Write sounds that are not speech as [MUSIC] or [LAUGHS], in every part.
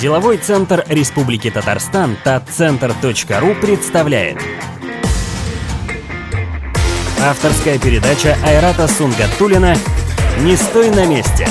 Деловой центр Республики Татарстан татцентр.ру представляет. Авторская передача Айрата Сунгатулина «Не стой на месте»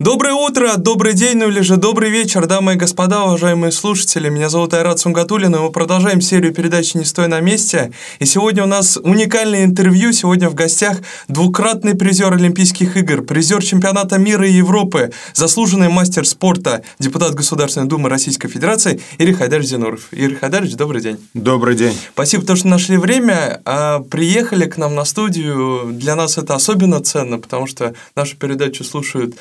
Доброе утро, добрый день, ну или же добрый вечер, дамы и господа, уважаемые слушатели. Меня зовут Айрат Сунгатулин, и мы продолжаем серию передачи «Не стой на месте». И сегодня у нас уникальное интервью. Сегодня в гостях двукратный призер Олимпийских игр, призер чемпионата мира и Европы, заслуженный мастер спорта, депутат Государственной Думы Российской Федерации Ирий Хайдарович Зинуров. Ирий Хайдарович, добрый день. Добрый день. Спасибо, то, что нашли время, а приехали к нам на студию. Для нас это особенно ценно, потому что нашу передачу слушают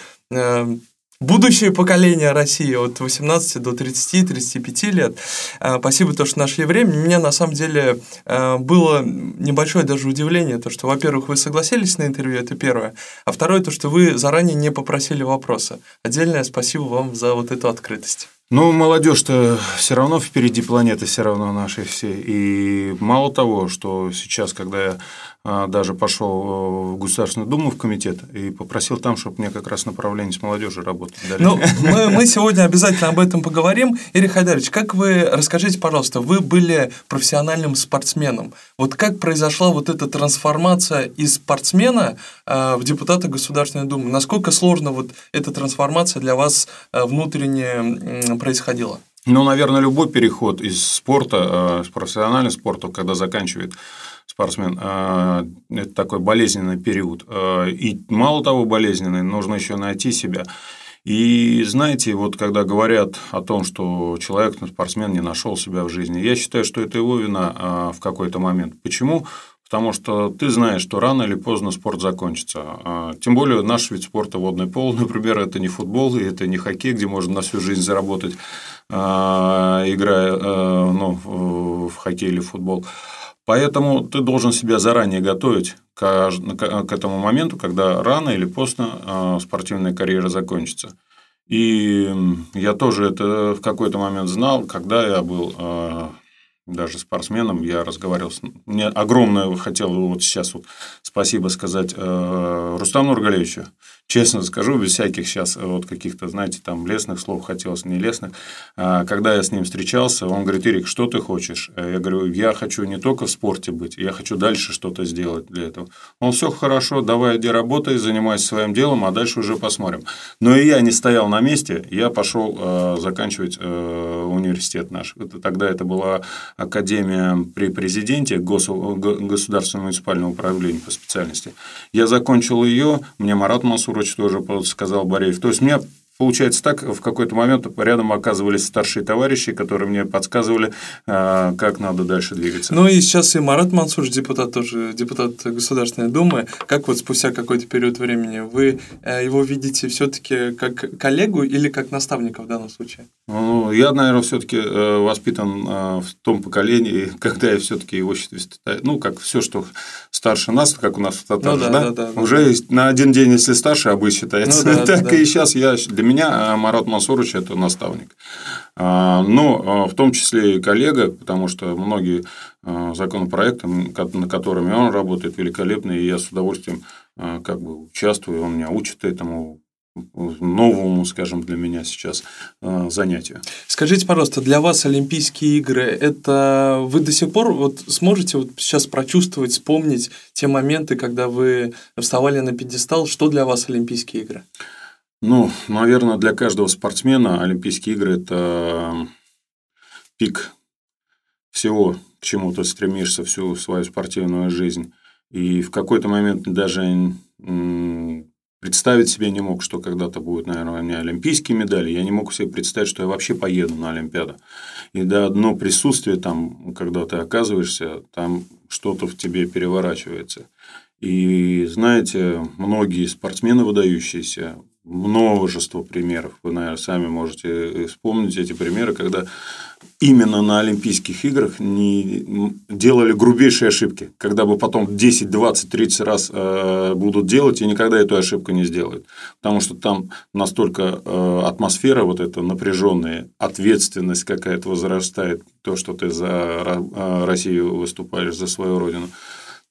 будущее поколение России от 18 до 30-35 лет. Э, спасибо, то, что нашли время. У меня, на самом деле, э, было небольшое даже удивление, то, что, во-первых, вы согласились на интервью, это первое, а второе, то, что вы заранее не попросили вопроса. Отдельное спасибо вам за вот эту открытость. Ну, молодежь-то все равно впереди планеты, все равно нашей все. И мало того, что сейчас, когда я а, даже пошел э, в Государственную Думу в комитет и попросил там, чтобы мне как раз направление с молодежью работать. Ну, мы, мы сегодня обязательно об этом поговорим. Ирий Хайдарович, как вы, расскажите, пожалуйста, вы были профессиональным спортсменом. Вот как произошла вот эта трансформация из спортсмена э, в депутата Государственной Думы? Насколько сложно вот эта трансформация для вас э, внутренне происходила? Ну, наверное, любой переход из спорта, с профессионального спорта, когда заканчивает спортсмен, а, это такой болезненный период. А, и мало того болезненный, нужно еще найти себя. И знаете, вот когда говорят о том, что человек, ну, спортсмен не нашел себя в жизни, я считаю, что это его вина в какой-то момент. Почему? Потому что ты знаешь, что рано или поздно спорт закончится. Тем более наш вид спорта водный пол, [LAUGHS] например, это не футбол, и это не хоккей, где можно на всю жизнь заработать, играя ну, в хоккей или футбол. Поэтому ты должен себя заранее готовить к, к этому моменту, когда рано или поздно а, спортивная карьера закончится. И я тоже это в какой-то момент знал, когда я был а, даже спортсменом, я разговаривал с... Мне огромное хотел вот сейчас вот спасибо сказать э, Рустаму Нургалевичу. Честно скажу, без всяких сейчас вот каких-то, знаете, там лесных слов хотелось, не лесных. А, когда я с ним встречался, он говорит, Ирик, что ты хочешь? Э, я говорю, я хочу не только в спорте быть, я хочу дальше что-то сделать для этого. Он все хорошо, давай иди работай, занимайся своим делом, а дальше уже посмотрим. Но и я не стоял на месте, я пошел э, заканчивать э, университет наш. Это, тогда это была академия при президенте гос... государственного муниципального управления по специальности. Я закончил ее, мне Марат Мансурович тоже сказал Бореев. То есть, мне Получается так, в какой-то момент рядом оказывались старшие товарищи, которые мне подсказывали, а, как надо дальше двигаться. Ну и сейчас и Марат Мансур, депутат тоже, депутат Государственной Думы, как вот спустя какой-то период времени вы э, его видите все-таки как коллегу или как наставника в данном случае? Ну, я, наверное, все-таки э, воспитан э, в том поколении, [LAUGHS] когда я все-таки его считаю, ну, как все, что старше нас, как у нас в Татарах, ну, да, да, да, уже да. на один день, если старше, обы считается, ну, да, [LAUGHS] так да. и сейчас я для меня а, Марат Мансурович – это наставник. А, но а, в том числе и коллега, потому что многие законопроекты, над которыми он работает, великолепные, и я с удовольствием как бы участвую, он меня учит этому, новому, скажем, для меня сейчас занятию. Скажите, пожалуйста, для вас Олимпийские игры, это вы до сих пор вот сможете вот сейчас прочувствовать, вспомнить те моменты, когда вы вставали на пьедестал, что для вас Олимпийские игры? Ну, наверное, для каждого спортсмена Олимпийские игры – это пик всего, к чему ты стремишься всю свою спортивную жизнь. И в какой-то момент даже представить себе не мог, что когда-то будет, наверное, у меня олимпийские медали. Я не мог себе представить, что я вообще поеду на Олимпиаду. И до одно присутствие там, когда ты оказываешься, там что-то в тебе переворачивается. И знаете, многие спортсмены выдающиеся множество примеров. Вы, наверное, сами можете вспомнить эти примеры, когда именно на Олимпийских играх не делали грубейшие ошибки, когда бы потом 10, 20, 30 раз э, будут делать и никогда эту ошибку не сделают. Потому что там настолько э, атмосфера вот эта напряженная, ответственность какая-то возрастает, то, что ты за э, Россию выступаешь, за свою родину.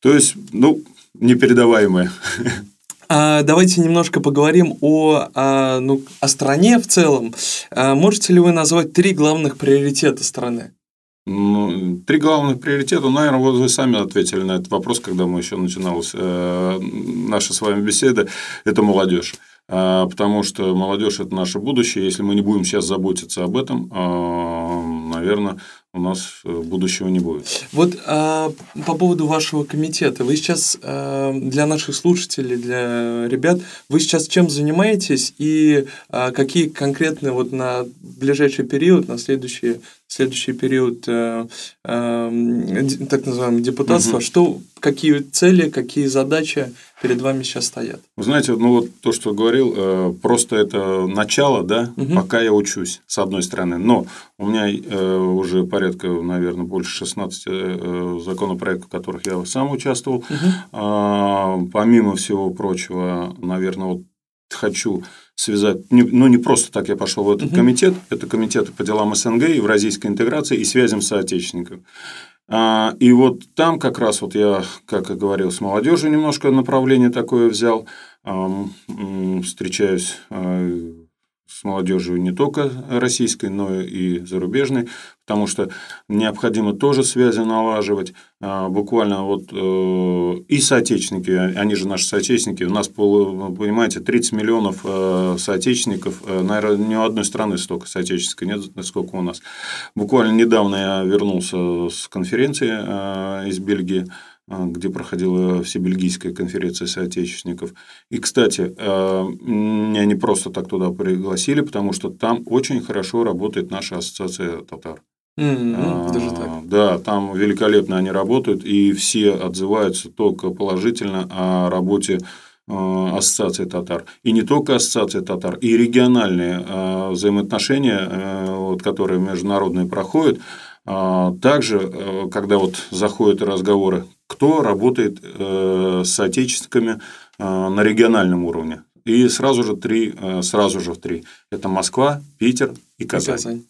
То есть, ну, непередаваемое. [LAUGHS] А, давайте немножко поговорим о, о, ну, о стране в целом. А, можете ли вы назвать три главных приоритета страны? Ну, три главных приоритета, наверное, вот вы сами ответили на этот вопрос, когда мы еще начиналась э, наша с вами беседа, это молодежь. А, потому что молодежь – это наше будущее. Если мы не будем сейчас заботиться об этом, а, наверное, у нас э, будущего не будет. Вот а, по поводу вашего комитета. Вы сейчас а, для наших слушателей, для ребят, вы сейчас чем занимаетесь и а, какие конкретно вот на ближайший период, на следующий, следующий период а, а, так называемого депутатства, угу. что, какие цели, какие задачи перед вами сейчас стоят? Вы знаете, ну вот то, что говорил, э, просто это начало, да, угу. пока я учусь, с одной стороны. Но у меня э, уже порядка, наверное, больше 16 э, законопроектов, в которых я сам участвовал. Угу. Помимо всего прочего, наверное, вот хочу связать, ну не просто так я пошел в этот угу. комитет, это комитет по делам СНГ, евразийской интеграции и связям с соотечественниками. А, и вот там как раз вот я, как и говорил, с молодежью немножко направление такое взял. Встречаюсь а, с молодежью не только российской, но и зарубежной, потому что необходимо тоже связи налаживать. А, буквально вот э, и соотечественники, они же наши соотечественники, у нас, понимаете, 30 миллионов э, соотечественников, э, наверное, ни у одной страны столько соотечественников нет, сколько у нас. Буквально недавно я вернулся с конференции из Бельгии, где проходила всебельгийская конференция соотечественников. И, кстати, меня не просто так туда пригласили, потому что там очень хорошо работает наша ассоциация татар. Mm-hmm. Даже так. Да, там великолепно они работают, и все отзываются только положительно о работе а, ассоциации татар. И не только ассоциация татар, и региональные а, взаимоотношения, э, вот, которые международные проходят, а, также, э, когда вот заходят разговоры, кто работает э, с отечественниками на региональном уровне. И сразу же три, сразу же в три. Это Москва, Питер и Казань. И Казань.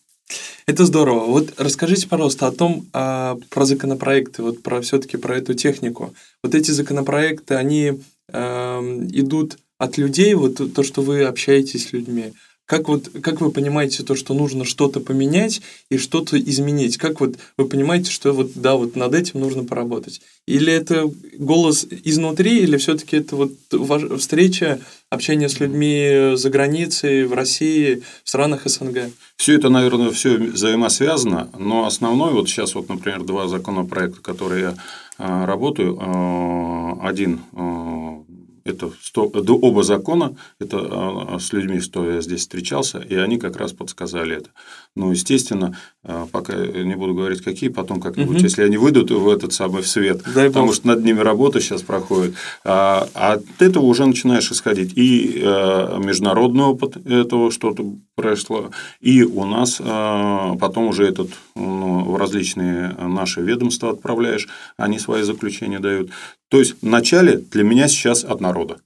Это здорово. Вот расскажите, пожалуйста, о том, а, про законопроекты, вот про все-таки про эту технику. Вот эти законопроекты, они а, идут от людей, вот то, что вы общаетесь с людьми. Как, вот, как вы понимаете то, что нужно что-то поменять и что-то изменить? Как вот вы понимаете, что вот да, вот над этим нужно поработать? Или это голос изнутри, или все-таки это вот встреча, общение с людьми за границей, в России, в странах СНГ? Все это, наверное, все взаимосвязано, но основной, вот сейчас вот, например, два законопроекта, которые я а, работаю, а, один а, это оба закона, это а, с людьми, что я здесь встречался, и они как раз подсказали это. Ну, естественно, а, пока не буду говорить, какие, потом как-нибудь, угу. если они выйдут в этот самый в свет, Дай потому бог. что над ними работа сейчас проходит, а, от этого уже начинаешь исходить. И международный опыт этого что-то прошло, и у нас потом уже этот ну, в различные наши ведомства отправляешь, они свои заключения дают. То есть, вначале для меня сейчас от народа.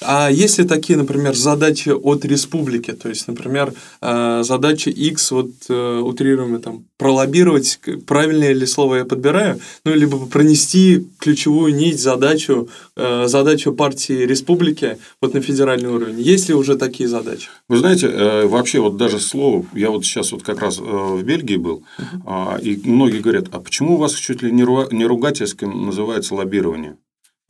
А есть ли такие, например, задачи от республики? То есть, например, э, задача X, вот э, утрируемая там, пролоббировать, правильное ли слово я подбираю, ну, либо пронести ключевую нить, задачу, э, задачу партии республики вот на федеральный уровень. Есть ли уже такие задачи? Вы знаете, вообще вот даже слово, я вот сейчас вот как раз в Бельгии был, uh-huh. и многие говорят, а почему у вас чуть ли не ругательским называется лоббирование?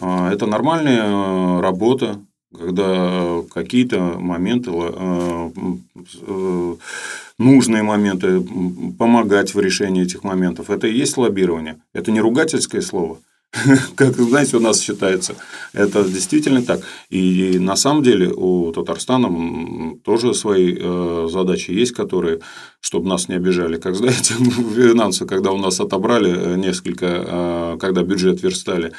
А, это нормальная э, работа, когда какие-то моменты, э, э, нужные моменты, помогать в решении этих моментов. Это и есть лоббирование. Это не ругательское слово. [LAUGHS] Как, знаете, у нас считается. Это действительно так. И на самом деле у Татарстана тоже свои задачи есть, которые, чтобы нас не обижали. Как знаете, [LAUGHS] финансы, когда у нас отобрали несколько, когда бюджет верстали,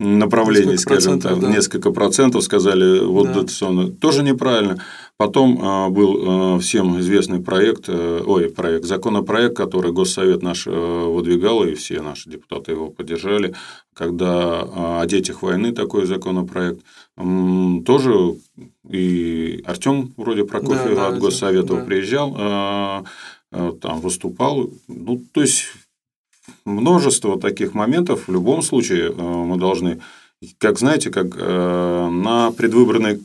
направлений, скажем так, да. несколько процентов сказали, вот да. дотационно. Тоже неправильно. Потом а, был а, всем известный проект, э, ой, проект, законопроект, который Госсовет наш э, выдвигал, и все наши депутаты его поддержали, когда а, о детях войны такой законопроект. Тоже и Артем вроде Прокофьев да, от Госсовета да. приезжал, там выступал. Ну, то есть множество таких моментов. В любом случае э, мы должны как знаете, как э, на предвыборной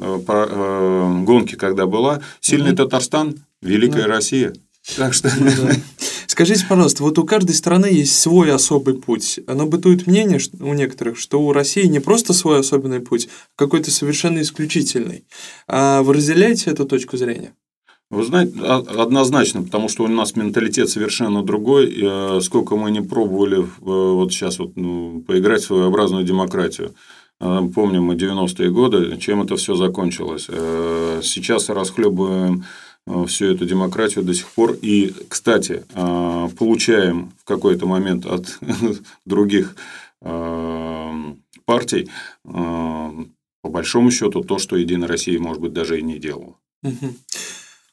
э, гонке, когда была, сильный mm Татарстан, великая mm Россия. Так что... Ну да. [LAUGHS] Скажите, пожалуйста, вот у каждой страны есть свой особый путь. Оно бытует мнение у некоторых, что у России не просто свой особенный путь, а какой-то совершенно исключительный. А вы разделяете эту точку зрения? Вы знаете, однозначно, потому что у нас менталитет совершенно другой. Э, сколько мы не пробовали э, вот сейчас вот, ну, поиграть в своеобразную демократию. Э, помним мы 90-е годы, чем это все закончилось. Сейчас расхлебываем всю эту демократию до сих пор. И, кстати, получаем в какой-то момент от [LAUGHS] других партий, по большому счету, то, что Единая Россия, может быть, даже и не делала.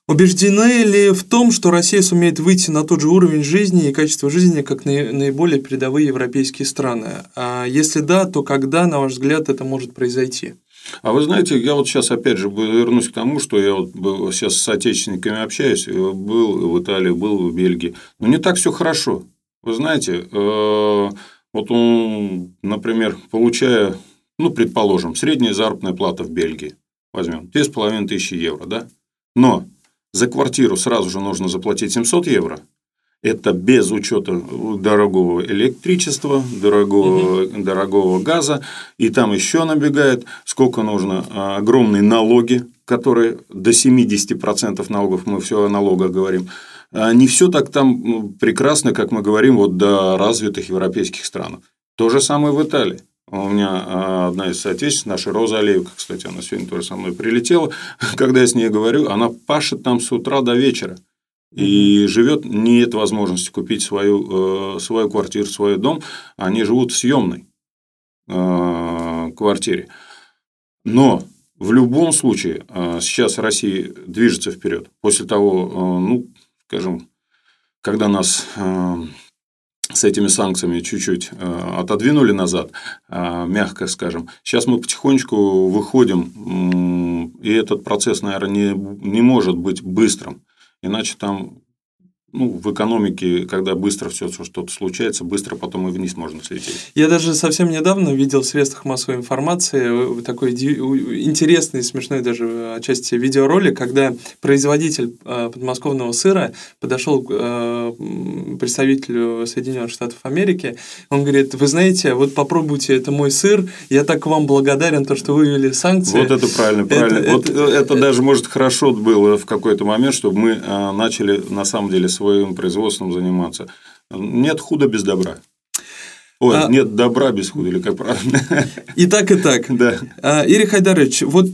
Убеждены ли в том, что Россия сумеет выйти на тот же уровень жизни и качества жизни, как наиболее передовые европейские страны? А если да, то когда, на ваш взгляд, это может произойти? А вы знаете, я вот сейчас опять же вернусь к тому, что я вот был, сейчас с отечественниками общаюсь, был в Италии, был в Бельгии, но не так все хорошо. Вы знаете, э, вот он, например, получая, ну, предположим, средняя заработная плата в Бельгии, возьмем, 2500 евро, да? Но за квартиру сразу же нужно заплатить 700 евро. Это без учета дорогого электричества, дорогого, угу. дорогого газа. И там еще набегает, сколько нужно а, огромные налоги, которые до 70% налогов, мы все о налогах говорим. А, не все так там прекрасно, как мы говорим, вот до развитых европейских стран. То же самое в Италии. У меня а, одна из соотечественниц, наша Роза Алеевка, кстати, она сегодня тоже со мной прилетела. [LAUGHS] Когда я с ней говорю, она пашет там с утра до вечера. И живет, нет возможности купить свою, э, свою квартиру, свой дом. Они живут в съемной э, квартире. Но в любом случае э, сейчас Россия движется вперед. После того, ну, скажем, когда нас с этими санкциями чуть-чуть э, отодвинули назад, э, мягко скажем. Сейчас мы потихонечку выходим, и этот процесс, наверное, не, не может быть быстрым. Иначе там ну, в экономике, когда быстро все что-то случается, быстро потом и вниз можно слететь. Я даже совсем недавно видел в средствах массовой информации э, такой интересный, смешной даже отчасти видеоролик, когда производитель э, подмосковного сыра подошел к э, представителю Соединенных Штатов Америки, он говорит, вы знаете, вот попробуйте, это мой сыр, я так вам благодарен, то, что вы ввели санкции. Вот это правильно, правильно. Это, вот это, это даже, может, хорошо было в какой-то момент, чтобы мы начали на самом деле своим производством заниматься. Нет худа без добра. Ой, а... нет добра без худа, или как правильно? И так, и так. [LAUGHS] Да. А, Ирий Хайдарович, вот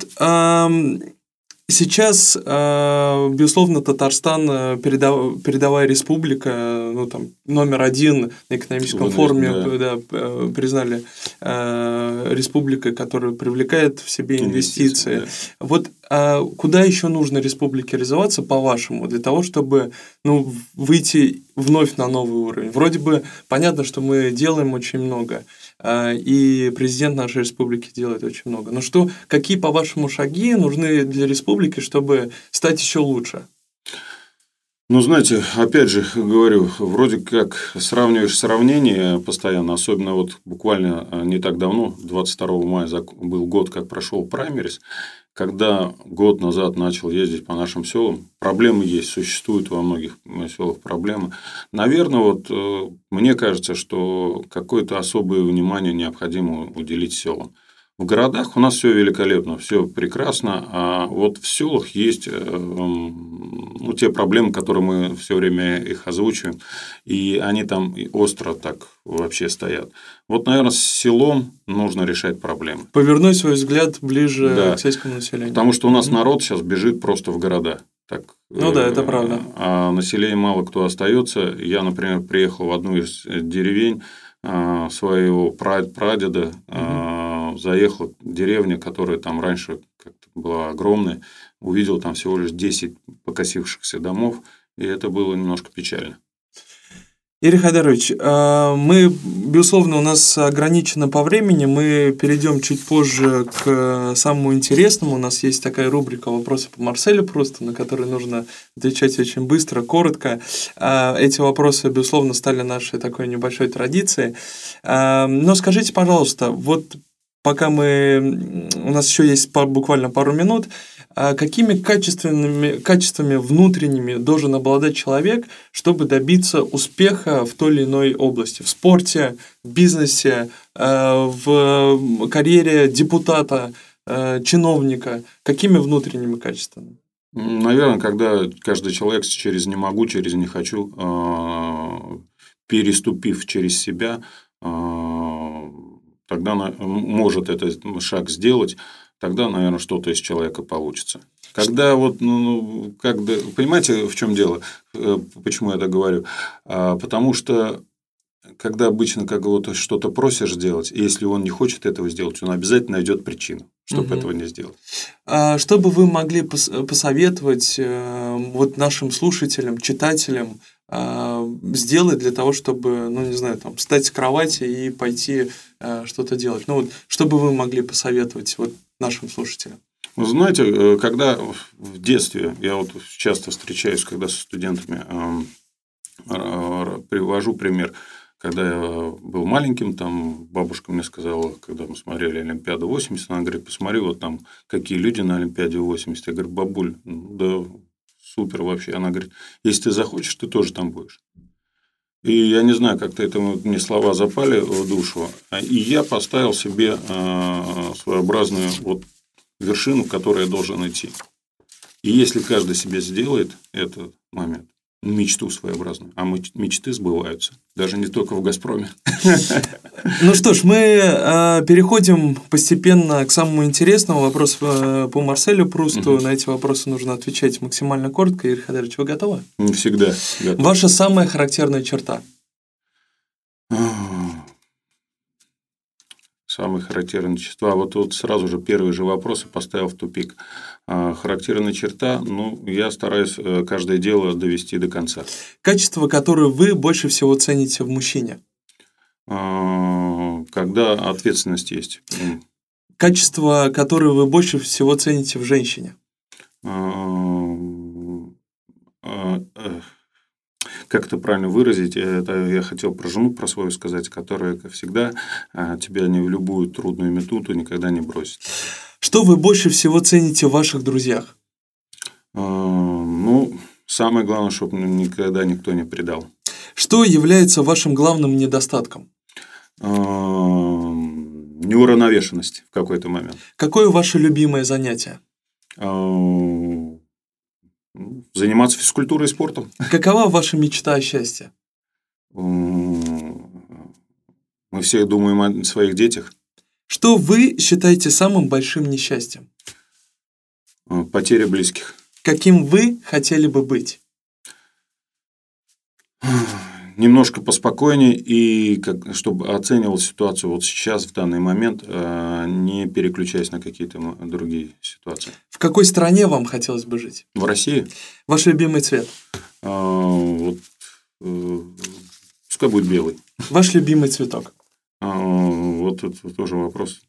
Сейчас, э, безусловно, Татарстан э, передовая республика, ну, там, номер один на экономическом Вынес, форуме да. Да, э, признали республикой, которая привлекает в себе инвестиции. инвестиции да. Вот а куда еще нужно республике развиваться, по-вашему, для того, чтобы ну, выйти вновь на новый уровень? Вроде бы понятно, что мы делаем очень много. А, и президент нашей республики делает очень много. Но что, какие, по-вашему, шаги нужны для республики, чтобы стать еще лучше? Ну, знаете, опять же говорю, вроде как сравниваешь сравнение постоянно, особенно вот буквально а, не так давно, 22 мая был год, как прошел праймерис, когда год назад начал ездить по нашим селам, проблемы есть, существуют во многих селах проблемы. Наверное, вот э, мне кажется, что какое-то особое внимание необходимо уделить селам. В городах у нас все великолепно, все прекрасно, а вот в селах есть э, ну, те проблемы, которые мы все время их озвучиваем, и они там остро так вообще стоят. Вот, наверное, с селом нужно решать проблемы. Повернуть свой взгляд ближе да. к сельскому населению. Потому что у нас народ сейчас бежит просто в города. Так, ну да, это правда. А население мало кто остается. Я, например, приехал в одну из деревень а, своего прадеда, угу заехал в деревню, которая там раньше как-то была огромная, увидел там всего лишь 10 покосившихся домов, и это было немножко печально. Игорь Хайдарович, а, мы, безусловно, у нас ограничено по времени, мы перейдем чуть позже к самому интересному. У нас есть такая рубрика «Вопросы по Марселю просто», на которые нужно отвечать очень быстро, коротко. А, эти вопросы, безусловно, стали нашей такой небольшой традицией. А, но скажите, пожалуйста, вот пока мы... У нас еще есть буквально пару минут. А какими качественными, качествами внутренними должен обладать человек, чтобы добиться успеха в той или иной области? В спорте, в бизнесе, э, в карьере депутата, э, чиновника? Какими внутренними качествами? Наверное, когда каждый человек через «не могу», через «не хочу», э, переступив через себя, тогда может этот шаг сделать, тогда, наверное, что-то из человека получится. Когда вот, ну, ну когда, понимаете, в чем дело? Э, почему я так говорю? А, потому что когда обычно как вот что-то просишь сделать, и если он не хочет этого сделать, он обязательно найдет причину, чтобы угу. этого не сделать. А что бы вы могли посоветовать э, вот нашим слушателям, читателям э, сделать для того, чтобы, ну не знаю, там встать с кровати и пойти э, что-то делать? Ну вот, что бы вы могли посоветовать вот нашим слушателям? Вы знаете, э, когда в детстве, я вот часто встречаюсь, когда со студентами привожу пример, когда я был маленьким, там бабушка мне сказала, когда мы смотрели Олимпиаду 80, она говорит, посмотри, вот там какие люди на Олимпиаде 80. Я говорю, бабуль, ну, да супер вообще. Она говорит, если ты захочешь, ты тоже там будешь. И я не знаю, как-то это мне слова запали в душу. И я поставил себе а, своеобразную вот вершину, к которой я должен идти. И если каждый себе сделает этот момент, мечту своеобразную. А мечты сбываются. Даже не только в «Газпроме». [LAUGHS] Ну что ж, мы э, переходим постепенно к самому интересному вопросу э, по Марселю Прусту. Угу. На эти вопросы нужно отвечать максимально коротко. Игорь Хадарович, вы готовы? Всегда. Готов. Ваша самая характерная черта? Самые характерные черта. Вот тут сразу же первые же вопросы поставил в тупик. А, характерная черта, ну, я стараюсь э, каждое дело довести до конца. Качество, которое вы больше всего цените в мужчине? А, когда ответственность есть. Качество, которое вы больше всего цените в женщине? Как это правильно выразить, это я хотел про жену про свою сказать, которая, как всегда, а, тебя не в любую трудную минуту никогда не бросит. Что вы больше всего цените в ваших друзьях? А, ну, самое главное, чтобы никогда никто не предал. Что является вашим главным недостатком? А, неуравновешенность в какой-то момент. Какое ваше любимое занятие? Заниматься физкультурой и спортом. Какова ваша мечта о счастье? Мы все думаем о своих детях. Что вы считаете самым большим несчастьем? Э, потеря близких. Каким вы хотели бы быть? Немножко поспокойнее и как, чтобы оценивал ситуацию вот сейчас, в данный момент, э, не переключаясь на какие-то другие ситуации. В какой стране вам хотелось бы жить? В России. Ваш любимый цвет? А, вот, э, пускай будет белый. Ваш любимый цветок? А, вот это тоже вопрос.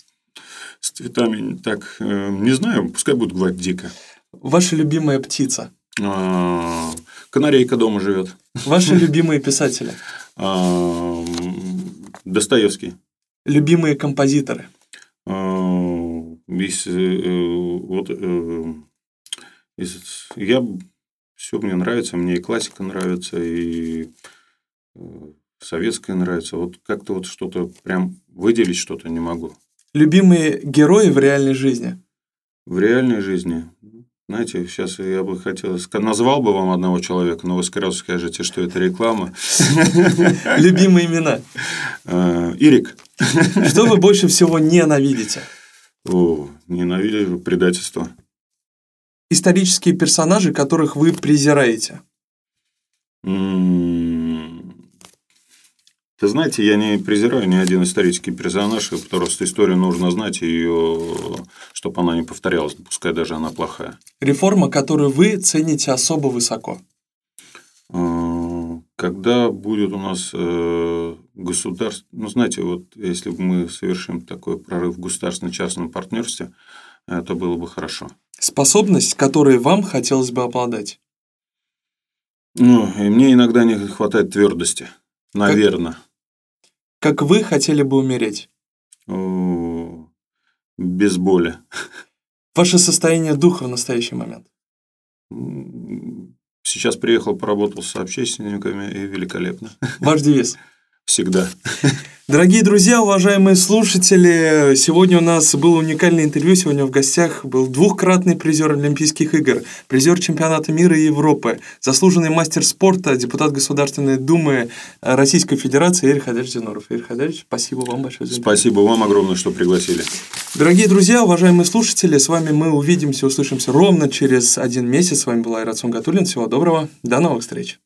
С цветами так, э, не знаю, пускай будет гвоздика. Ваша любимая птица? А, канарейка дома живет. Ваши любимые писатели? А, Достоевский. Любимые композиторы? А, э, вот, э, я все мне нравится, мне и классика нравится, и э, советская нравится. Вот как-то вот что-то прям выделить что-то не могу. Любимые герои в реальной жизни? В реальной жизни. Знаете, сейчас я бы хотел... Назвал бы вам одного человека, но вы сразу скажете, что это реклама. [LAUGHS] Любимые имена. А, Ирик. Что вы больше всего ненавидите? О, ненавижу предательство. Исторические персонажи, которых вы презираете? Ты знаете, я не презираю ни один исторический персонаж, просто историю нужно знать, ее, чтобы она не повторялась, пускай даже она плохая. Реформа, которую вы цените особо высоко? А, когда будет у нас э, государство... Ну, знаете, вот если мы совершим такой прорыв в государственно-частном партнерстве, это было бы хорошо. Способность, которой вам хотелось бы обладать? Ну, и мне иногда не хватает твердости. Наверное. Как вы хотели бы умереть? без боли. Ваше состояние духа в настоящий момент? Сейчас приехал, поработал с общественниками и великолепно. Ваш девиз? Всегда. Дорогие друзья, уважаемые слушатели, сегодня у нас было уникальное интервью. Сегодня в гостях был двухкратный призер Олимпийских игр, призер чемпионата мира и Европы, заслуженный мастер спорта, депутат Государственной Думы Российской Федерации Игорь Хадальевич Зиноров. Игорь Хадальевич, спасибо вам большое за Спасибо вам огромное, что пригласили. Дорогие друзья, уважаемые слушатели, с вами мы увидимся, услышимся ровно через один месяц. С вами был Айрат Сунгатуллин. Всего доброго. До новых встреч.